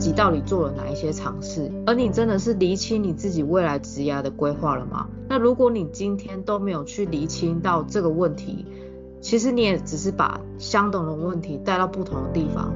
己到底做了哪一些尝试，而你真的是厘清你自己未来职业的规划了吗？那如果你今天都没有去厘清到这个问题，其实你也只是把相同的问题带到不同的地方。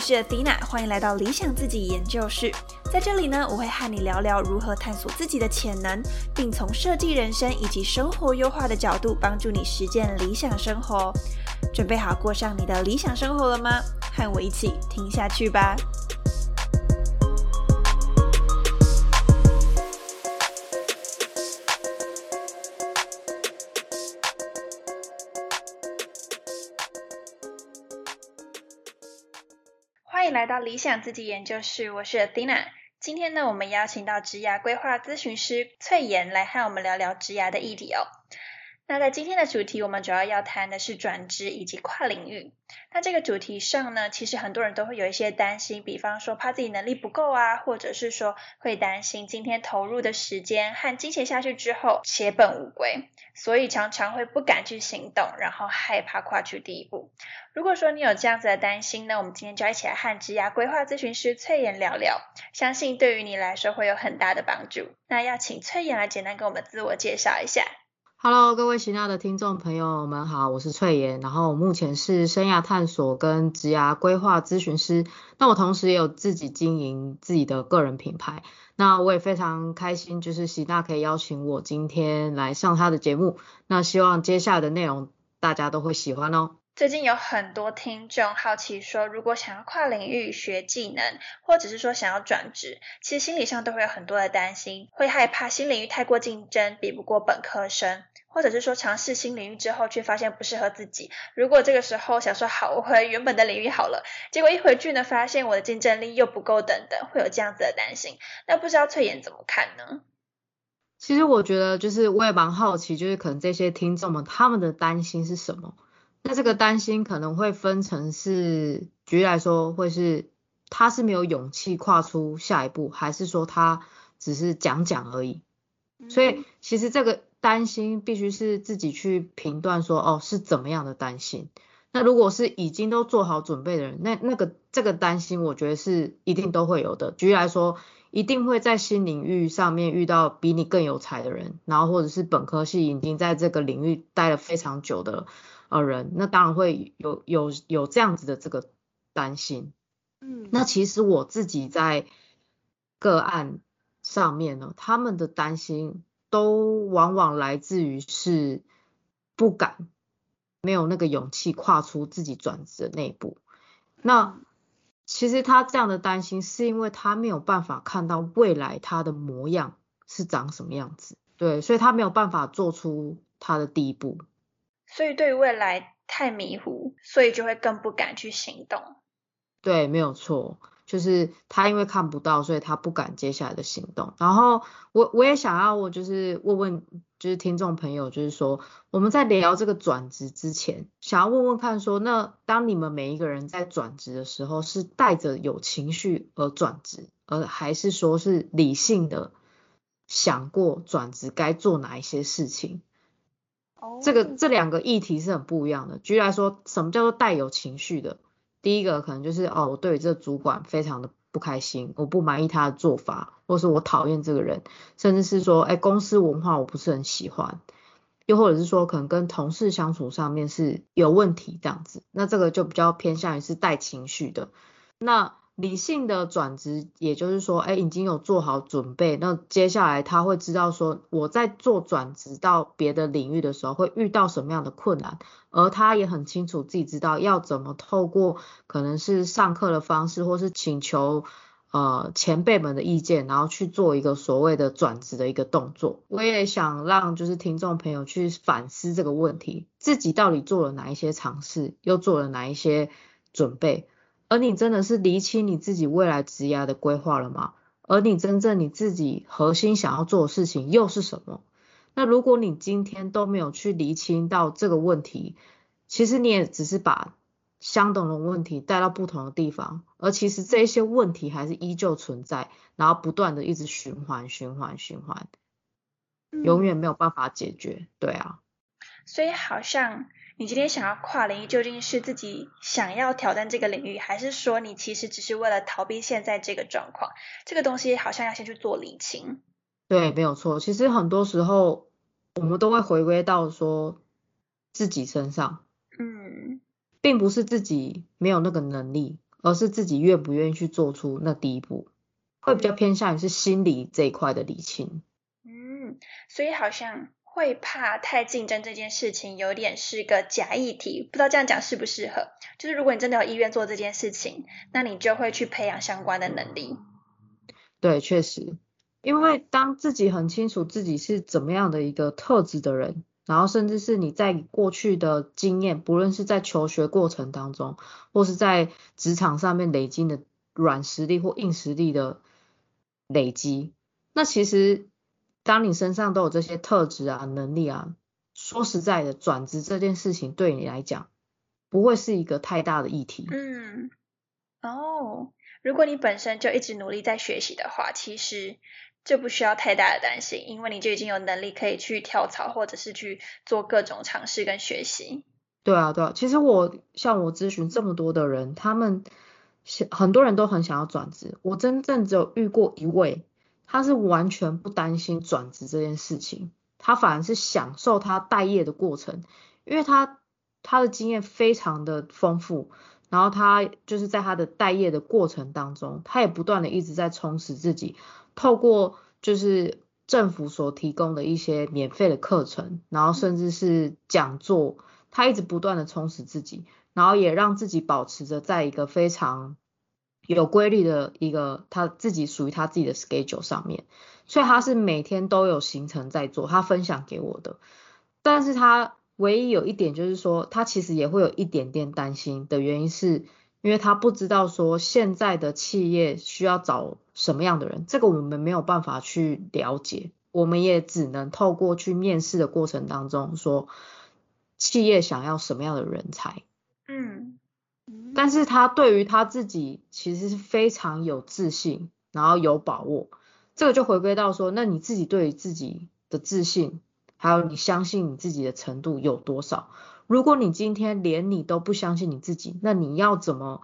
是迪娜，欢迎来到理想自己研究室。在这里呢，我会和你聊聊如何探索自己的潜能，并从设计人生以及生活优化的角度，帮助你实践理想生活。准备好过上你的理想生活了吗？和我一起听下去吧。来到理想自己研究室，我是 Athena。今天呢，我们邀请到职涯规划咨询师翠妍来和我们聊聊职涯的议题哦。那在今天的主题，我们主要要谈的是转职以及跨领域。那这个主题上呢，其实很多人都会有一些担心，比方说怕自己能力不够啊，或者是说会担心今天投入的时间和金钱下去之后血本无归，所以常常会不敢去行动，然后害怕跨出第一步。如果说你有这样子的担心呢，我们今天就一起来和职涯规划咨询师翠妍聊聊，相信对于你来说会有很大的帮助。那要请翠妍来简单给我们自我介绍一下。Hello，各位喜纳的听众朋友们好，我是翠妍，然后我目前是生涯探索跟职涯规划咨询师，那我同时也有自己经营自己的个人品牌，那我也非常开心，就是喜纳可以邀请我今天来上他的节目，那希望接下来的内容大家都会喜欢哦。最近有很多听众好奇说，如果想要跨领域学技能，或者是说想要转职，其实心理上都会有很多的担心，会害怕新领域太过竞争，比不过本科生，或者是说尝试新领域之后却发现不适合自己。如果这个时候想说好，我回原本的领域好了，结果一回去呢，发现我的竞争力又不够，等等，会有这样子的担心。那不知道翠妍怎么看呢？其实我觉得，就是我也蛮好奇，就是可能这些听众们他们的担心是什么？那这个担心可能会分成是，举例来说，会是他是没有勇气跨出下一步，还是说他只是讲讲而已？所以其实这个担心必须是自己去评断说，哦，是怎么样的担心？那如果是已经都做好准备的人，那那个这个担心，我觉得是一定都会有的。举例来说，一定会在新领域上面遇到比你更有才的人，然后或者是本科系已经在这个领域待了非常久的。呃，人那当然会有有有这样子的这个担心，嗯，那其实我自己在个案上面呢，他们的担心都往往来自于是不敢，没有那个勇气跨出自己转职的那一步。那其实他这样的担心，是因为他没有办法看到未来他的模样是长什么样子，对，所以他没有办法做出他的第一步。所以对未来太迷糊，所以就会更不敢去行动。对，没有错，就是他因为看不到，所以他不敢接下来的行动。然后我我也想要，我就是问问，就是听众朋友，就是说我们在聊这个转职之前，想要问问看，说那当你们每一个人在转职的时候，是带着有情绪而转职，而还是说是理性的想过转职该做哪一些事情？这个这两个议题是很不一样的。举例来说，什么叫做带有情绪的？第一个可能就是哦，我对这主管非常的不开心，我不满意他的做法，或是我讨厌这个人，甚至是说，哎，公司文化我不是很喜欢，又或者是说，可能跟同事相处上面是有问题这样子。那这个就比较偏向于是带情绪的。那理性的转职，也就是说，哎，已经有做好准备，那接下来他会知道说，我在做转职到别的领域的时候，会遇到什么样的困难，而他也很清楚自己知道要怎么透过可能是上课的方式，或是请求呃前辈们的意见，然后去做一个所谓的转职的一个动作。我也想让就是听众朋友去反思这个问题，自己到底做了哪一些尝试，又做了哪一些准备。而你真的是厘清你自己未来职业的规划了吗？而你真正你自己核心想要做的事情又是什么？那如果你今天都没有去厘清到这个问题，其实你也只是把相同的问题带到不同的地方，而其实这些问题还是依旧存在，然后不断的一直循环循环循环，永远没有办法解决。对啊，所以好像你今天想要跨领域，究竟是自己想要挑战这个领域，还是说你其实只是为了逃避现在这个状况？这个东西好像要先去做理清。对，没有错。其实很多时候我们都会回归到说自己身上。嗯。并不是自己没有那个能力，而是自己愿不愿意去做出那第一步，会比较偏向于是心理这一块的理清。嗯，所以好像会怕太竞争这件事情，有点是个假议题，不知道这样讲适不适合。就是如果你真的有意愿做这件事情，那你就会去培养相关的能力。对，确实，因为当自己很清楚自己是怎么样的一个特质的人。然后甚至是你在过去的经验，不论是在求学过程当中，或是在职场上面累积的软实力或硬实力的累积，那其实当你身上都有这些特质啊、能力啊，说实在的，转职这件事情对你来讲不会是一个太大的议题。嗯，哦，如果你本身就一直努力在学习的话，其实。就不需要太大的担心，因为你就已经有能力可以去跳槽，或者是去做各种尝试跟学习。对啊，对啊，其实我像我咨询这么多的人，他们很多人都很想要转职，我真正只有遇过一位，他是完全不担心转职这件事情，他反而是享受他待业的过程，因为他他的经验非常的丰富，然后他就是在他的待业的过程当中，他也不断的一直在充实自己。透过就是政府所提供的一些免费的课程，然后甚至是讲座，他一直不断的充实自己，然后也让自己保持着在一个非常有规律的一个他自己属于他自己的 schedule 上面，所以他是每天都有行程在做，他分享给我的。但是他唯一有一点就是说，他其实也会有一点点担心的原因是。因为他不知道说现在的企业需要找什么样的人，这个我们没有办法去了解，我们也只能透过去面试的过程当中说企业想要什么样的人才。嗯，但是他对于他自己其实是非常有自信，然后有把握，这个就回归到说，那你自己对于自己的自信，还有你相信你自己的程度有多少？如果你今天连你都不相信你自己，那你要怎么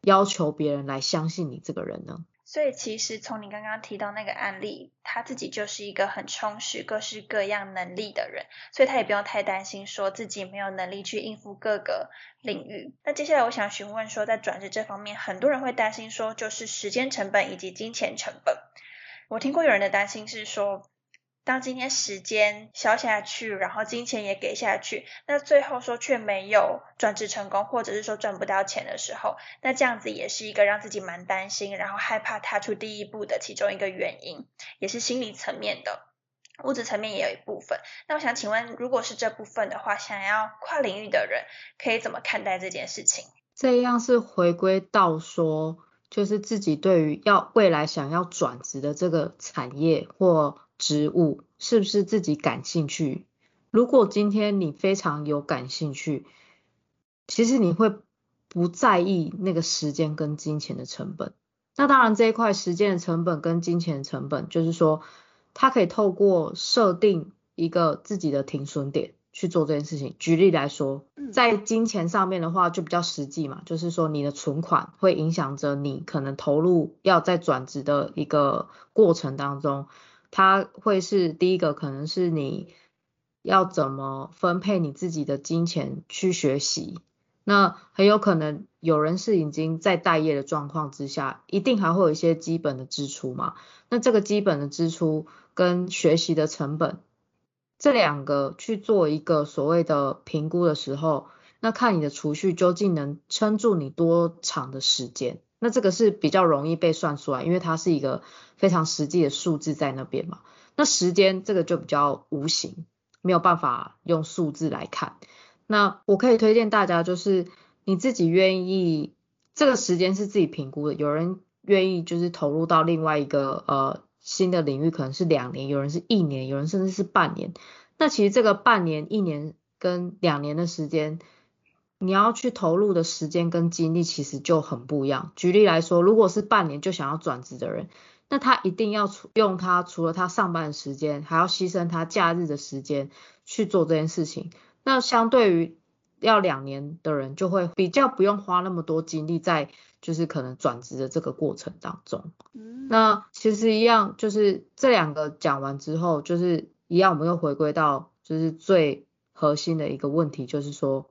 要求别人来相信你这个人呢？所以其实从你刚刚提到那个案例，他自己就是一个很充实、各式各样能力的人，所以他也不用太担心说自己没有能力去应付各个领域。那接下来我想询问说，在转职这方面，很多人会担心说，就是时间成本以及金钱成本。我听过有人的担心是说。当今天时间消下去，然后金钱也给下去，那最后说却没有转职成功，或者是说赚不到钱的时候，那这样子也是一个让自己蛮担心，然后害怕踏出第一步的其中一个原因，也是心理层面的，物质层面也有一部分。那我想请问，如果是这部分的话，想要跨领域的人可以怎么看待这件事情？这样是回归到说，就是自己对于要未来想要转职的这个产业或。职务是不是自己感兴趣？如果今天你非常有感兴趣，其实你会不在意那个时间跟金钱的成本。那当然这一块时间的成本跟金钱的成本，就是说它可以透过设定一个自己的停损点去做这件事情。举例来说，在金钱上面的话就比较实际嘛，就是说你的存款会影响着你可能投入要在转职的一个过程当中。它会是第一个，可能是你要怎么分配你自己的金钱去学习。那很有可能有人是已经在待业的状况之下，一定还会有一些基本的支出嘛。那这个基本的支出跟学习的成本，这两个去做一个所谓的评估的时候，那看你的储蓄究竟能撑住你多长的时间。那这个是比较容易被算出来，因为它是一个非常实际的数字在那边嘛。那时间这个就比较无形，没有办法用数字来看。那我可以推荐大家，就是你自己愿意，这个时间是自己评估的。有人愿意就是投入到另外一个呃新的领域，可能是两年，有人是一年，有人甚至是半年。那其实这个半年、一年跟两年的时间。你要去投入的时间跟精力其实就很不一样。举例来说，如果是半年就想要转职的人，那他一定要用他除了他上班的时间，还要牺牲他假日的时间去做这件事情。那相对于要两年的人，就会比较不用花那么多精力在就是可能转职的这个过程当中。那其实一样，就是这两个讲完之后，就是一样，我们又回归到就是最核心的一个问题，就是说，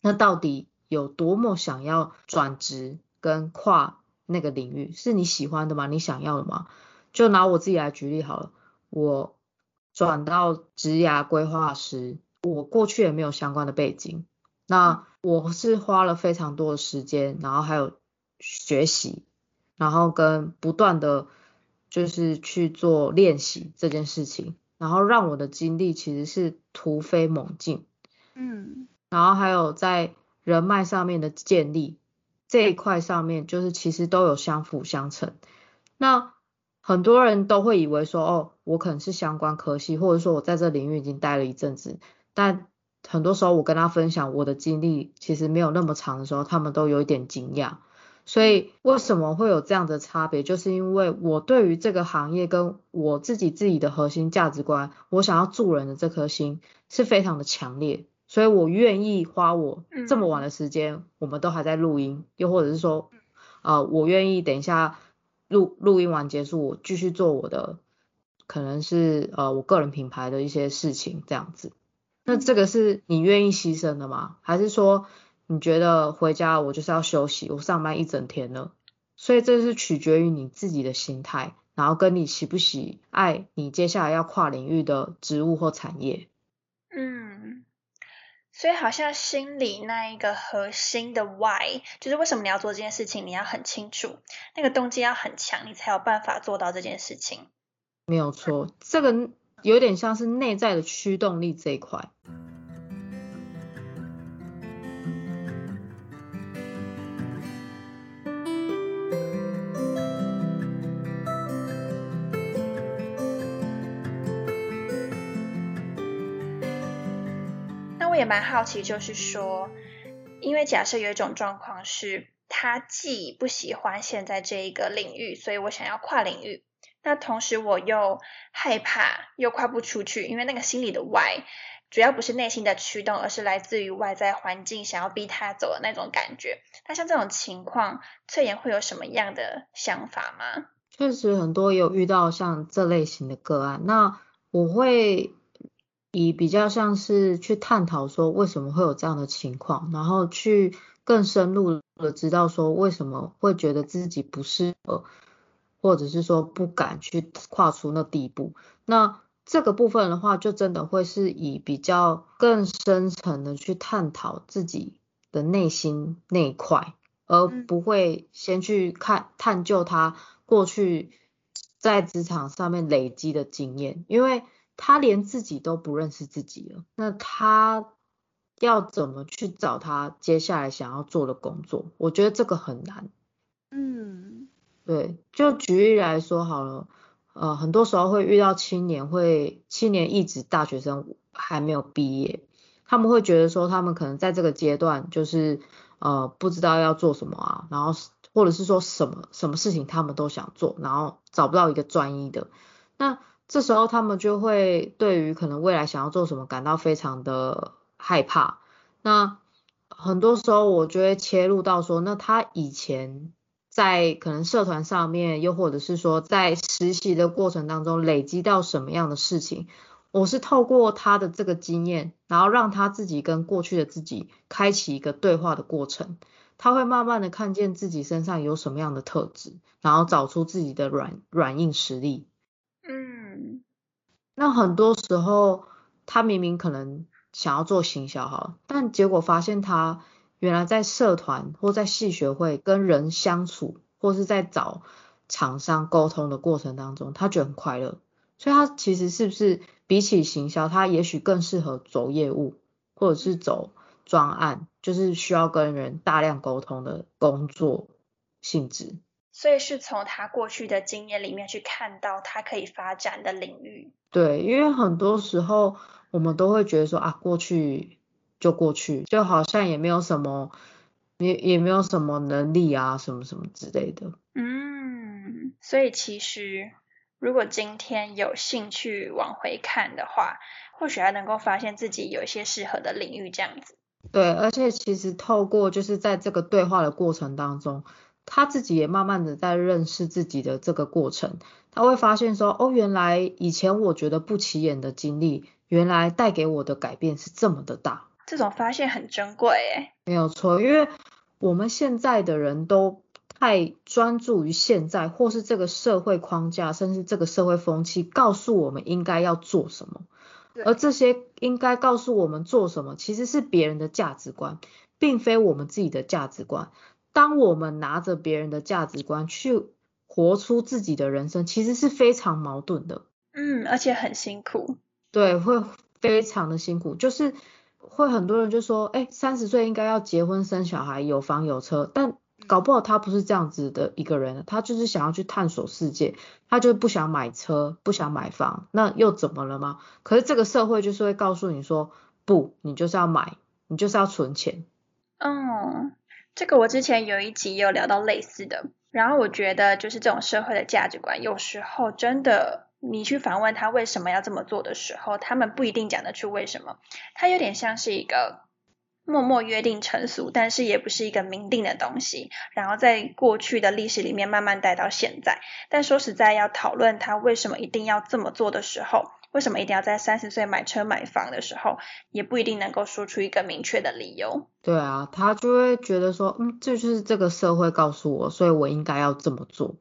那到底有多么想要转职跟跨那个领域，是你喜欢的吗？你想要的吗？就拿我自己来举例好了，我转到职涯规划师。我过去也没有相关的背景，那我是花了非常多的时间，然后还有学习，然后跟不断的就是去做练习这件事情，然后让我的经历其实是突飞猛进，嗯，然后还有在人脉上面的建立这一块上面，就是其实都有相辅相成。那很多人都会以为说，哦，我可能是相关科系，或者说我在这领域已经待了一阵子。但很多时候我跟他分享我的经历，其实没有那么长的时候，他们都有一点惊讶。所以为什么会有这样的差别？就是因为我对于这个行业跟我自己自己的核心价值观，我想要助人的这颗心是非常的强烈，所以我愿意花我这么晚的时间，我们都还在录音，又或者是说，呃，我愿意等一下录录音完结束，我继续做我的，可能是呃我个人品牌的一些事情这样子。那这个是你愿意牺牲的吗？还是说你觉得回家我就是要休息，我上班一整天了？所以这是取决于你自己的心态，然后跟你喜不喜爱你接下来要跨领域的职务或产业。所以好像心里那一个核心的 why，就是为什么你要做这件事情，你要很清楚，那个动机要很强，你才有办法做到这件事情。没有错，这个。有点像是内在的驱动力这一块。我也蛮好奇，就是说，因为假设有一种状况是，他既不喜欢现在这一个领域，所以我想要跨领域。那同时我又害怕，又跨不出去，因为那个心里的外，主要不是内心的驱动，而是来自于外在环境想要逼他走的那种感觉。那像这种情况，翠妍会有什么样的想法吗？确实很多有遇到像这类型的个案，那我会以比较像是去探讨说为什么会有这样的情况，然后去更深入的知道说为什么会觉得自己不适合。或者是说不敢去跨出那第一步，那这个部分的话，就真的会是以比较更深层的去探讨自己的内心那一块，而不会先去看探究他过去在职场上面累积的经验，因为他连自己都不认识自己了，那他要怎么去找他接下来想要做的工作？我觉得这个很难。嗯。对，就举例来说好了，呃，很多时候会遇到青年，会青年一直大学生还没有毕业，他们会觉得说，他们可能在这个阶段就是呃不知道要做什么啊，然后或者是说什么什么事情他们都想做，然后找不到一个专一的，那这时候他们就会对于可能未来想要做什么感到非常的害怕，那很多时候我就会切入到说，那他以前。在可能社团上面，又或者是说在实习的过程当中累积到什么样的事情，我是透过他的这个经验，然后让他自己跟过去的自己开启一个对话的过程，他会慢慢的看见自己身上有什么样的特质，然后找出自己的软软硬实力。嗯，那很多时候他明明可能想要做行销哈，但结果发现他。原来在社团或在系学会跟人相处，或是在找厂商沟通的过程当中，他觉得很快乐。所以他其实是不是比起行销，他也许更适合走业务，或者是走专案，就是需要跟人大量沟通的工作性质。所以是从他过去的经验里面去看到他可以发展的领域。对，因为很多时候我们都会觉得说啊，过去。就过去，就好像也没有什么，也也没有什么能力啊，什么什么之类的。嗯，所以其实如果今天有兴趣往回看的话，或许还能够发现自己有一些适合的领域，这样子。对，而且其实透过就是在这个对话的过程当中，他自己也慢慢的在认识自己的这个过程，他会发现说，哦，原来以前我觉得不起眼的经历，原来带给我的改变是这么的大。这种发现很珍贵，诶。没有错，因为我们现在的人都太专注于现在，或是这个社会框架，甚至这个社会风气告诉我们应该要做什么。而这些应该告诉我们做什么，其实是别人的价值观，并非我们自己的价值观。当我们拿着别人的价值观去活出自己的人生，其实是非常矛盾的。嗯，而且很辛苦。对，会非常的辛苦，就是会很多人就说，哎，三十岁应该要结婚生小孩，有房有车，但。搞不好他不是这样子的一个人，他就是想要去探索世界，他就不想买车，不想买房，那又怎么了吗？可是这个社会就是会告诉你说，不，你就是要买，你就是要存钱。嗯，这个我之前有一集有聊到类似的，然后我觉得就是这种社会的价值观，有时候真的，你去反问他为什么要这么做的时候，他们不一定讲得出为什么，他有点像是一个。默默约定成俗，但是也不是一个明定的东西。然后在过去的历史里面慢慢带到现在。但说实在，要讨论他为什么一定要这么做的时候，为什么一定要在三十岁买车买房的时候，也不一定能够说出一个明确的理由。对啊，他就会觉得说，嗯，这就是这个社会告诉我，所以我应该要这么做。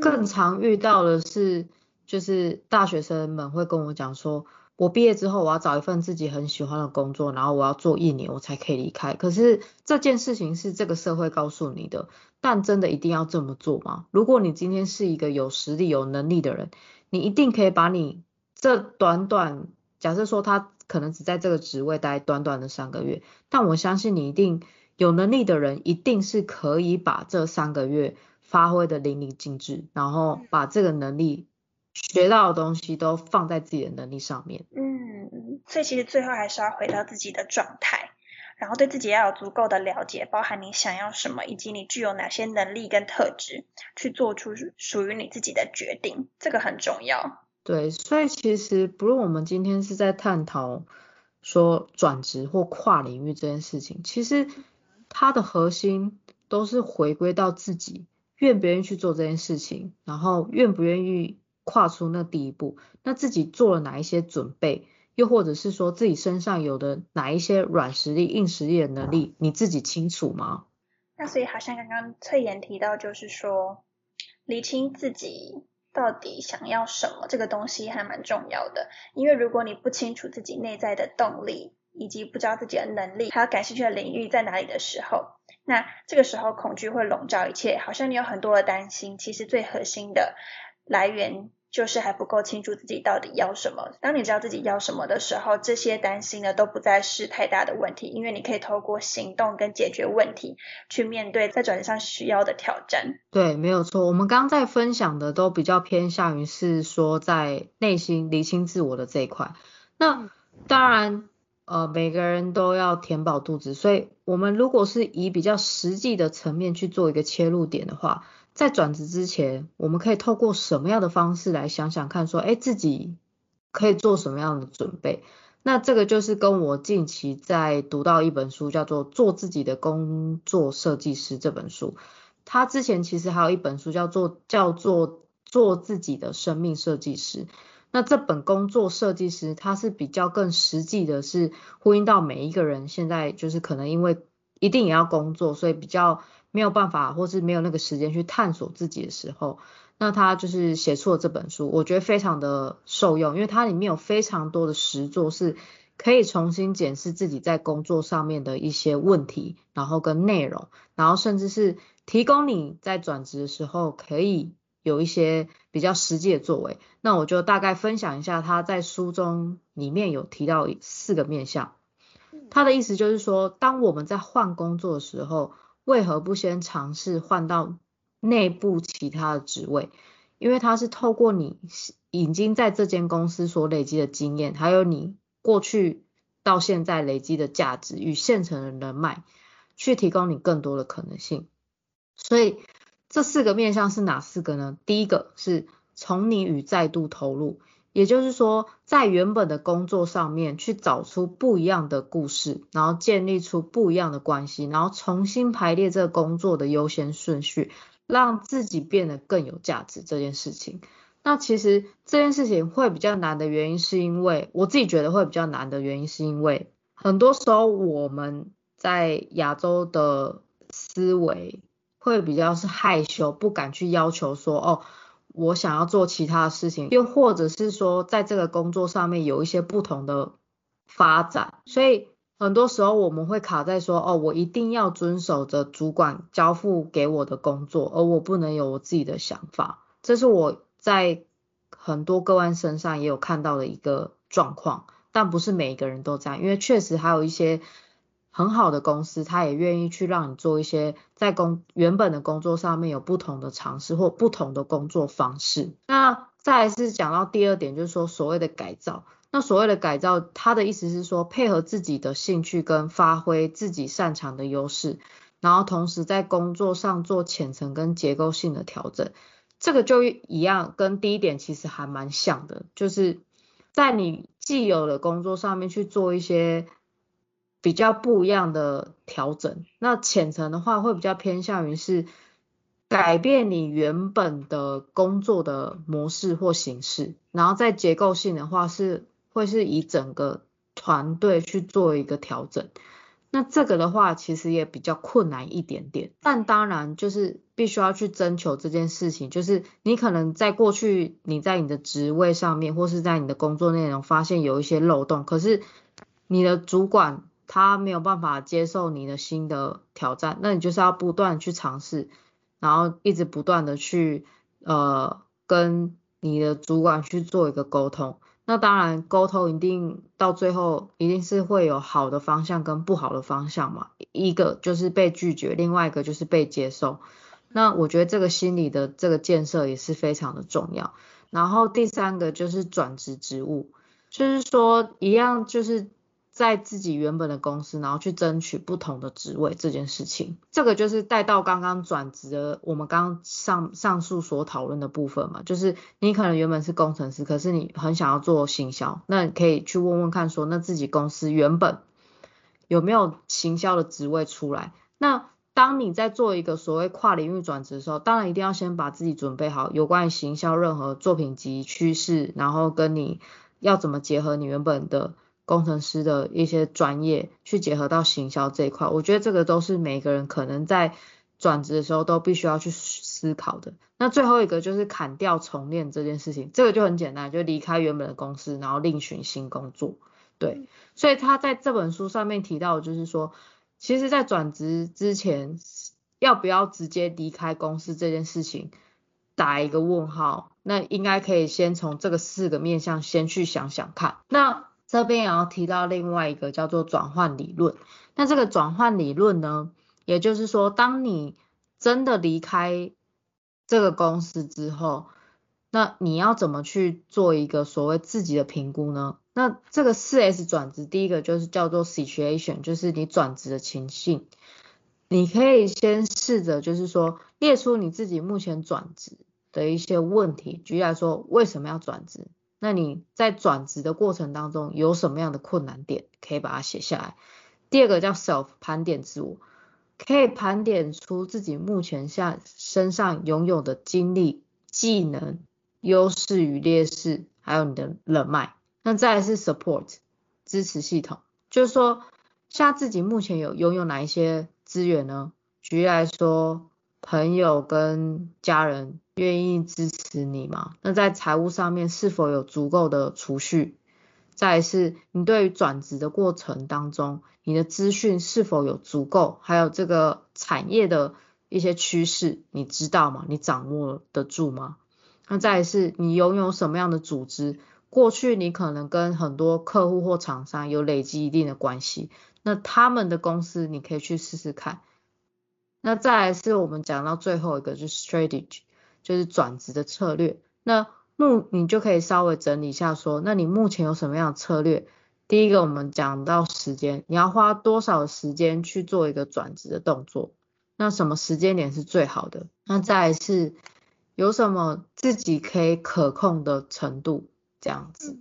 更常遇到的是，就是大学生们会跟我讲说。我毕业之后，我要找一份自己很喜欢的工作，然后我要做一年，我才可以离开。可是这件事情是这个社会告诉你的，但真的一定要这么做吗？如果你今天是一个有实力、有能力的人，你一定可以把你这短短，假设说他可能只在这个职位待短短的三个月，但我相信你一定有能力的人，一定是可以把这三个月发挥的淋漓尽致，然后把这个能力。学到的东西都放在自己的能力上面。嗯，所以其实最后还是要回到自己的状态，然后对自己要有足够的了解，包含你想要什么，以及你具有哪些能力跟特质，去做出属于你自己的决定，这个很重要。对，所以其实不论我们今天是在探讨说转职或跨领域这件事情，其实它的核心都是回归到自己愿不愿意去做这件事情，然后愿不愿意。跨出那第一步，那自己做了哪一些准备，又或者是说自己身上有的哪一些软实力、硬实力的能力，你自己清楚吗？那所以好像刚刚翠妍提到，就是说理清自己到底想要什么，这个东西还蛮重要的。因为如果你不清楚自己内在的动力，以及不知道自己的能力还有感兴趣的领域在哪里的时候，那这个时候恐惧会笼罩一切，好像你有很多的担心。其实最核心的来源。就是还不够清楚自己到底要什么。当你知道自己要什么的时候，这些担心呢都不再是太大的问题，因为你可以透过行动跟解决问题去面对在转折上需要的挑战。对，没有错。我们刚刚在分享的都比较偏向于是说在内心理清自我的这一块。那当然，呃，每个人都要填饱肚子，所以我们如果是以比较实际的层面去做一个切入点的话。在转职之前，我们可以透过什么样的方式来想想看，说，哎，自己可以做什么样的准备？那这个就是跟我近期在读到一本书，叫做《做自己的工作设计师》这本书。他之前其实还有一本书叫做叫做做自己的生命设计师。那这本工作设计师，它是比较更实际的，是呼应到每一个人现在就是可能因为一定也要工作，所以比较。没有办法，或是没有那个时间去探索自己的时候，那他就是写出了这本书，我觉得非常的受用，因为它里面有非常多的实作，是可以重新检视自己在工作上面的一些问题，然后跟内容，然后甚至是提供你在转职的时候可以有一些比较实际的作为。那我就大概分享一下他在书中里面有提到四个面向，他的意思就是说，当我们在换工作的时候。为何不先尝试换到内部其他的职位？因为它是透过你已经在这间公司所累积的经验，还有你过去到现在累积的价值与现成的人脉，去提供你更多的可能性。所以这四个面向是哪四个呢？第一个是从你与再度投入。也就是说，在原本的工作上面去找出不一样的故事，然后建立出不一样的关系，然后重新排列这个工作的优先顺序，让自己变得更有价值这件事情。那其实这件事情会比较难的原因，是因为我自己觉得会比较难的原因，是因为很多时候我们在亚洲的思维会比较是害羞，不敢去要求说哦。我想要做其他的事情，又或者是说在这个工作上面有一些不同的发展，所以很多时候我们会卡在说，哦，我一定要遵守着主管交付给我的工作，而我不能有我自己的想法。这是我在很多个案身上也有看到的一个状况，但不是每一个人都这样，因为确实还有一些。很好的公司，他也愿意去让你做一些在工原本的工作上面有不同的尝试或不同的工作方式。那再是讲到第二点，就是说所谓的改造。那所谓的改造，他的意思是说配合自己的兴趣跟发挥自己擅长的优势，然后同时在工作上做浅层跟结构性的调整。这个就一样，跟第一点其实还蛮像的，就是在你既有的工作上面去做一些。比较不一样的调整，那浅层的话会比较偏向于是改变你原本的工作的模式或形式，然后在结构性的话是会是以整个团队去做一个调整，那这个的话其实也比较困难一点点，但当然就是必须要去征求这件事情，就是你可能在过去你在你的职位上面或是在你的工作内容发现有一些漏洞，可是你的主管。他没有办法接受你的新的挑战，那你就是要不断去尝试，然后一直不断的去呃跟你的主管去做一个沟通。那当然沟通一定到最后一定是会有好的方向跟不好的方向嘛，一个就是被拒绝，另外一个就是被接受。那我觉得这个心理的这个建设也是非常的重要。然后第三个就是转职职务，就是说一样就是。在自己原本的公司，然后去争取不同的职位这件事情，这个就是带到刚刚转职的我们刚上上述所讨论的部分嘛，就是你可能原本是工程师，可是你很想要做行销，那你可以去问问看，说那自己公司原本有没有行销的职位出来？那当你在做一个所谓跨领域转职的时候，当然一定要先把自己准备好，有关于行销任何作品集趋势，然后跟你要怎么结合你原本的。工程师的一些专业去结合到行销这一块，我觉得这个都是每个人可能在转职的时候都必须要去思考的。那最后一个就是砍掉重练这件事情，这个就很简单，就离开原本的公司，然后另寻新工作。对，所以他在这本书上面提到，就是说，其实，在转职之前，要不要直接离开公司这件事情，打一个问号。那应该可以先从这个四个面向先去想想看。那这边也要提到另外一个叫做转换理论。那这个转换理论呢，也就是说，当你真的离开这个公司之后，那你要怎么去做一个所谓自己的评估呢？那这个四 S 转职，第一个就是叫做 situation，就是你转职的情境。你可以先试着就是说列出你自己目前转职的一些问题，举例来说，为什么要转职？那你在转职的过程当中有什么样的困难点，可以把它写下来。第二个叫 self 盘点自我，可以盘点出自己目前下身上拥有的经历、技能、优势与劣势，还有你的人脉。那再来是 support 支持系统，就是说像自己目前有拥有哪一些资源呢？举例来说。朋友跟家人愿意支持你吗？那在财务上面是否有足够的储蓄？再是，你对于转职的过程当中，你的资讯是否有足够？还有这个产业的一些趋势，你知道吗？你掌握得住吗？那再是，你拥有什么样的组织？过去你可能跟很多客户或厂商有累积一定的关系，那他们的公司你可以去试试看。那再来是我们讲到最后一个，就是 strategy，就是转职的策略。那目你就可以稍微整理一下，说，那你目前有什么样的策略第一个我们讲到时间，你要花多少时间去做一个转职的动作？那什么时间点是最好的？那再来是有什么自己可以可控的程度这样子？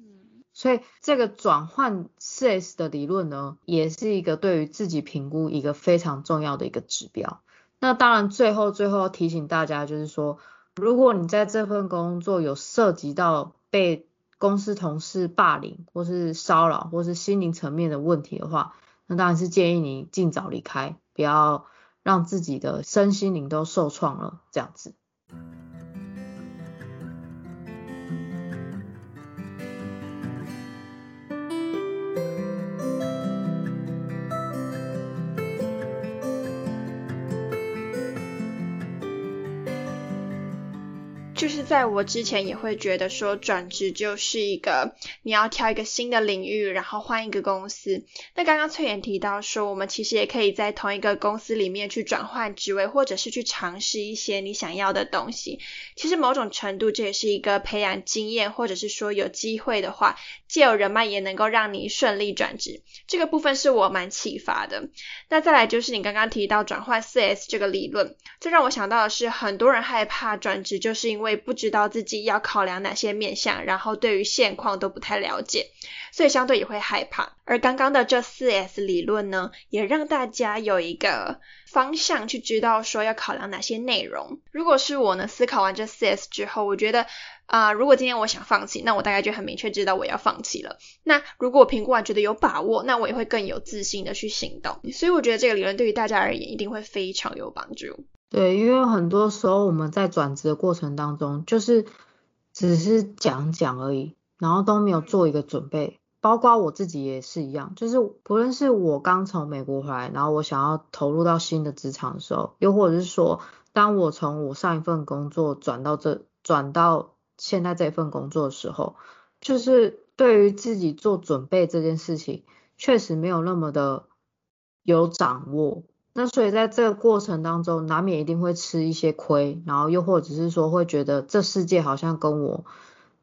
所以这个转换四 S 的理论呢，也是一个对于自己评估一个非常重要的一个指标。那当然最后最后提醒大家，就是说，如果你在这份工作有涉及到被公司同事霸凌，或是骚扰，或是心灵层面的问题的话，那当然是建议你尽早离开，不要让自己的身心灵都受创了，这样子。在我之前也会觉得说转职就是一个你要挑一个新的领域，然后换一个公司。那刚刚翠妍提到说，我们其实也可以在同一个公司里面去转换职位，或者是去尝试一些你想要的东西。其实某种程度这也是一个培养经验，或者是说有机会的话，借有人脉也能够让你顺利转职。这个部分是我蛮启发的。那再来就是你刚刚提到转换四 S 这个理论，这让我想到的是很多人害怕转职，就是因为不知道自己要考量哪些面向，然后对于现况都不太了解，所以相对也会害怕。而刚刚的这四 S 理论呢，也让大家有一个方向去知道说要考量哪些内容。如果是我呢，思考完这四 S 之后，我觉得啊，如果今天我想放弃，那我大概就很明确知道我要放弃了。那如果我评估完觉得有把握，那我也会更有自信的去行动。所以我觉得这个理论对于大家而言一定会非常有帮助。对，因为很多时候我们在转职的过程当中，就是只是讲讲而已，然后都没有做一个准备。包括我自己也是一样，就是不论是我刚从美国回来，然后我想要投入到新的职场的时候，又或者是说，当我从我上一份工作转到这转到现在这份工作的时候，就是对于自己做准备这件事情，确实没有那么的有掌握。那所以在这个过程当中，难免一定会吃一些亏，然后又或者是说会觉得这世界好像跟我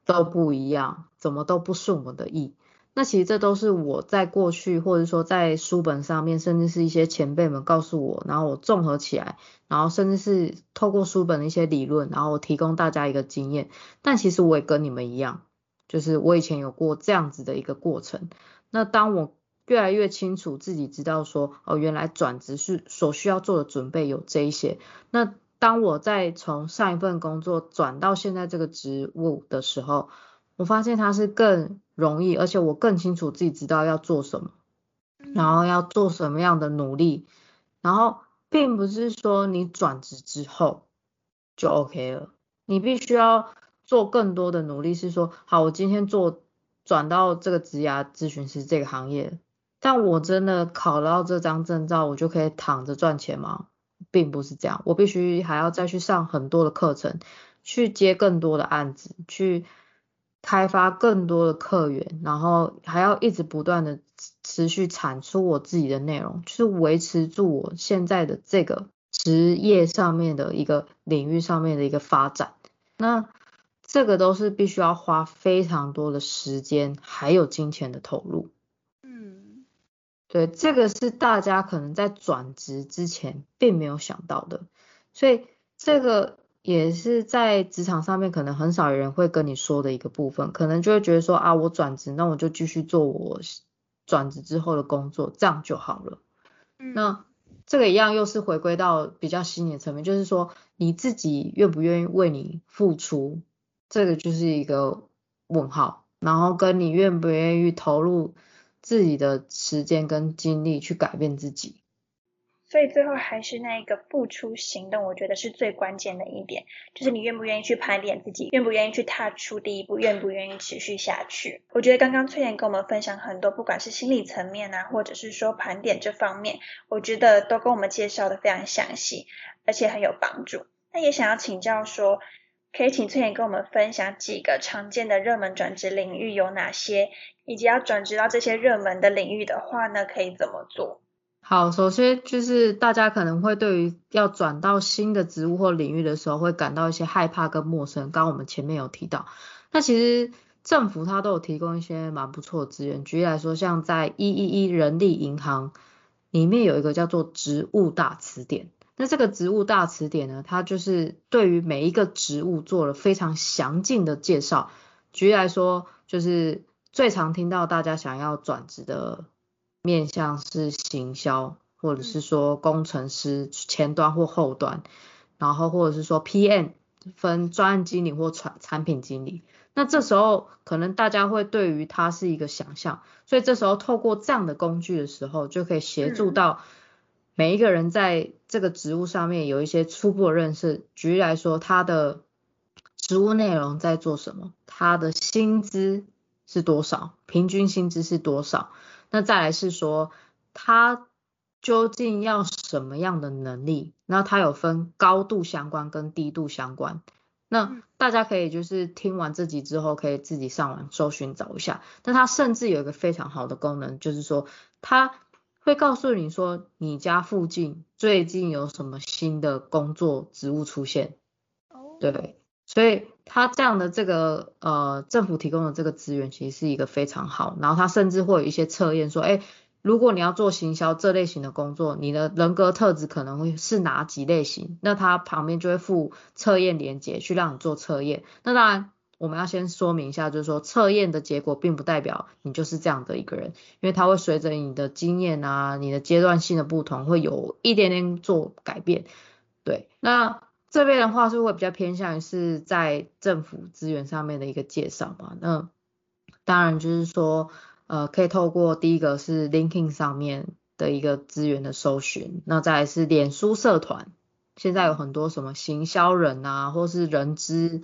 都不一样，怎么都不顺我的意。那其实这都是我在过去或者说在书本上面，甚至是一些前辈们告诉我，然后我综合起来，然后甚至是透过书本的一些理论，然后我提供大家一个经验。但其实我也跟你们一样，就是我以前有过这样子的一个过程。那当我越来越清楚自己知道说，哦，原来转职是所需要做的准备有这一些。那当我在从上一份工作转到现在这个职务的时候，我发现它是更容易，而且我更清楚自己知道要做什么，然后要做什么样的努力。然后并不是说你转职之后就 OK 了，你必须要做更多的努力。是说，好，我今天做转到这个职涯咨询师这个行业。但我真的考到这张证照，我就可以躺着赚钱吗？并不是这样，我必须还要再去上很多的课程，去接更多的案子，去开发更多的客源，然后还要一直不断的持续产出我自己的内容，就是维持住我现在的这个职业上面的一个领域上面的一个发展。那这个都是必须要花非常多的时间还有金钱的投入。对，这个是大家可能在转职之前并没有想到的，所以这个也是在职场上面可能很少有人会跟你说的一个部分，可能就会觉得说啊，我转职，那我就继续做我转职之后的工作，这样就好了。那这个一样又是回归到比较心理层面，就是说你自己愿不愿意为你付出，这个就是一个问号，然后跟你愿不愿意投入。自己的时间跟精力去改变自己，所以最后还是那一个付出行动，我觉得是最关键的一点，就是你愿不愿意去盘点自己，愿不愿意去踏出第一步，愿不愿意持续下去。我觉得刚刚崔妍跟我们分享很多，不管是心理层面啊，或者是说盘点这方面，我觉得都跟我们介绍的非常详细，而且很有帮助。那也想要请教说。可以请翠妍跟我们分享几个常见的热门转职领域有哪些，以及要转职到这些热门的领域的话呢，可以怎么做？好，首先就是大家可能会对于要转到新的职务或领域的时候，会感到一些害怕跟陌生。刚刚我们前面有提到，那其实政府它都有提供一些蛮不错的资源。举例来说，像在一一一人力银行里面有一个叫做植物大词典。那这个植物大词典呢，它就是对于每一个植物做了非常详尽的介绍。举例来说，就是最常听到大家想要转职的面向是行销，或者是说工程师前端或后端，然后或者是说 PM 分专案经理或产产品经理。那这时候可能大家会对于它是一个想象，所以这时候透过这样的工具的时候，就可以协助到。每一个人在这个职务上面有一些初步的认识。举例来说，他的职务内容在做什么？他的薪资是多少？平均薪资是多少？那再来是说，他究竟要什么样的能力？那他有分高度相关跟低度相关。那大家可以就是听完这集之后，可以自己上网搜寻找一下。那它甚至有一个非常好的功能，就是说它。会告诉你说，你家附近最近有什么新的工作职务出现？对，所以他这样的这个呃政府提供的这个资源，其实是一个非常好。然后他甚至会有一些测验，说，哎，如果你要做行销这类型的工作，你的人格特质可能会是哪几类型？那他旁边就会附测验连接去让你做测验。那当然。我们要先说明一下，就是说测验的结果并不代表你就是这样的一个人，因为它会随着你的经验啊、你的阶段性的不同，会有一点点做改变。对，那这边的话是会比较偏向于是在政府资源上面的一个介绍嘛。那当然就是说，呃，可以透过第一个是 l i n k i n g 上面的一个资源的搜寻，那再来是脸书社团，现在有很多什么行销人啊，或是人资。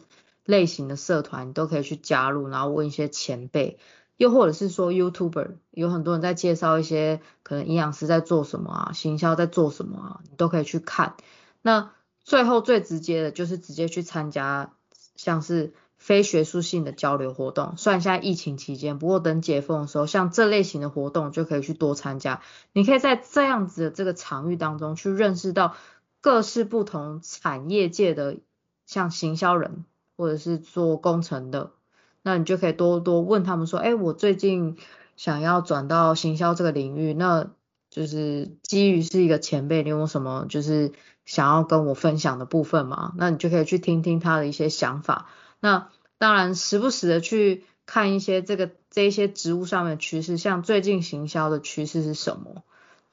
类型的社团你都可以去加入，然后问一些前辈，又或者是说 YouTuber，有很多人在介绍一些可能营养师在做什么啊，行销在做什么啊，你都可以去看。那最后最直接的就是直接去参加像是非学术性的交流活动。虽然现在疫情期间，不过等解封的时候，像这类型的活动就可以去多参加。你可以在这样子的这个场域当中去认识到各式不同产业界的像行销人。或者是做工程的，那你就可以多多问他们说，哎，我最近想要转到行销这个领域，那就是基于是一个前辈，你有什么就是想要跟我分享的部分嘛？那你就可以去听听他的一些想法。那当然时不时的去看一些这个这一些职务上面的趋势，像最近行销的趋势是什么？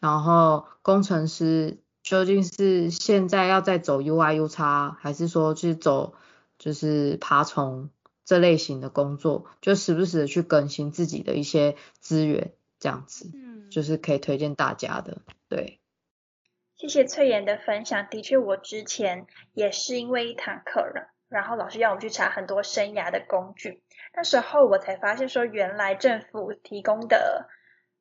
然后工程师究竟是现在要再走 UI U 叉，还是说去走？就是爬虫这类型的工作，就时不时的去更新自己的一些资源，这样子，嗯，就是可以推荐大家的，对。谢谢翠妍的分享，的确，我之前也是因为一堂课了，然后老师要我们去查很多生涯的工具，那时候我才发现说，原来政府提供的。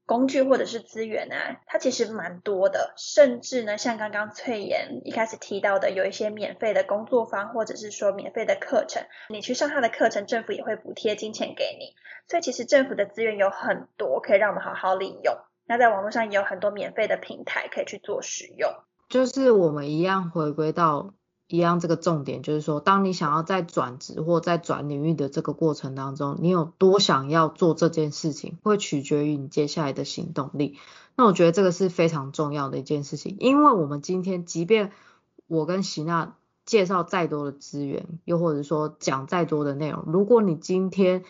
工具或者是资源啊，它其实蛮多的，甚至呢，像刚刚翠妍一开始提到的，有一些免费的工作坊，或者是说免费的课程，你去上他的课程，政府也会补贴金钱给你。所以其实政府的资源有很多，可以让我们好好利用。那在网络上也有很多免费的平台可以去做使用。就是我们一样回归到。一样，这个重点就是说，当你想要在转职或在转领域的这个过程当中，你有多想要做这件事情，会取决于你接下来的行动力。那我觉得这个是非常重要的一件事情，因为我们今天即便我跟席娜介绍再多的资源，又或者说讲再多的内容，如果你今天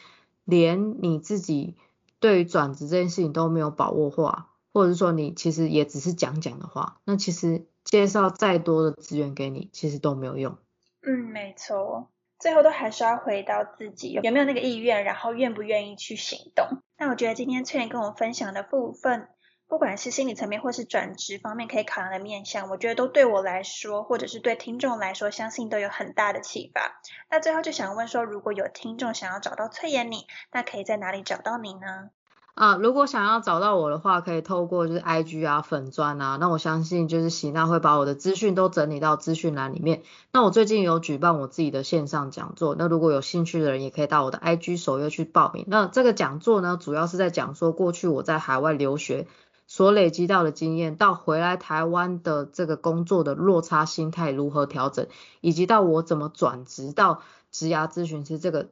连你自己对于转职这件事情都没有把握话，或者说你其实也只是讲讲的话，那其实。介绍再多的资源给你，其实都没有用。嗯，没错，最后都还是要回到自己有没有那个意愿，然后愿不愿意去行动。那我觉得今天翠莲跟我分享的部分，不管是心理层面或是转职方面可以考量的面向，我觉得都对我来说，或者是对听众来说，相信都有很大的启发。那最后就想问说，如果有听众想要找到翠妍你，那可以在哪里找到你呢？啊，如果想要找到我的话，可以透过就是 I G 啊、粉钻啊，那我相信就是喜娜会把我的资讯都整理到资讯栏里面。那我最近有举办我自己的线上讲座，那如果有兴趣的人也可以到我的 I G 首页去报名。那这个讲座呢，主要是在讲说过去我在海外留学所累积到的经验，到回来台湾的这个工作的落差心态如何调整，以及到我怎么转职到职涯咨询师这个。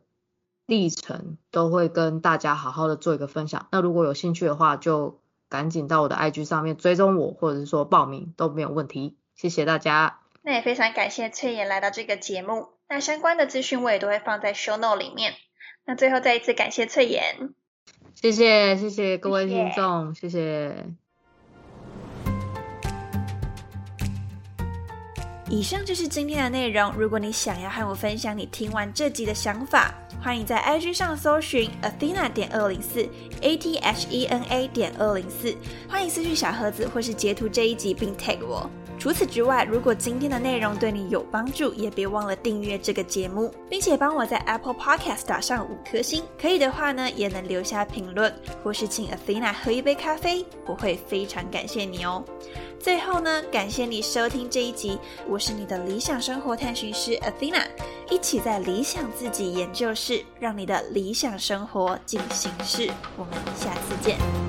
历程都会跟大家好好的做一个分享。那如果有兴趣的话，就赶紧到我的 IG 上面追踪我，或者是说报名都没有问题。谢谢大家。那也非常感谢翠妍来到这个节目。那相关的资讯我也都会放在 show note 里面。那最后再一次感谢翠妍。谢谢谢谢各位听众，谢谢。以上就是今天的内容。如果你想要和我分享你听完这集的想法，欢迎在 IG 上搜寻 Athena 点二零四 A T H E N A 点二零四，欢迎私讯小盒子或是截图这一集并 tag 我。除此之外，如果今天的内容对你有帮助，也别忘了订阅这个节目，并且帮我在 Apple Podcast 打上五颗星。可以的话呢，也能留下评论，或是请 Athena 喝一杯咖啡，我会非常感谢你哦。最后呢，感谢你收听这一集，我是你的理想生活探寻师 Athena，一起在理想自己研究室，让你的理想生活进行式。我们下次见。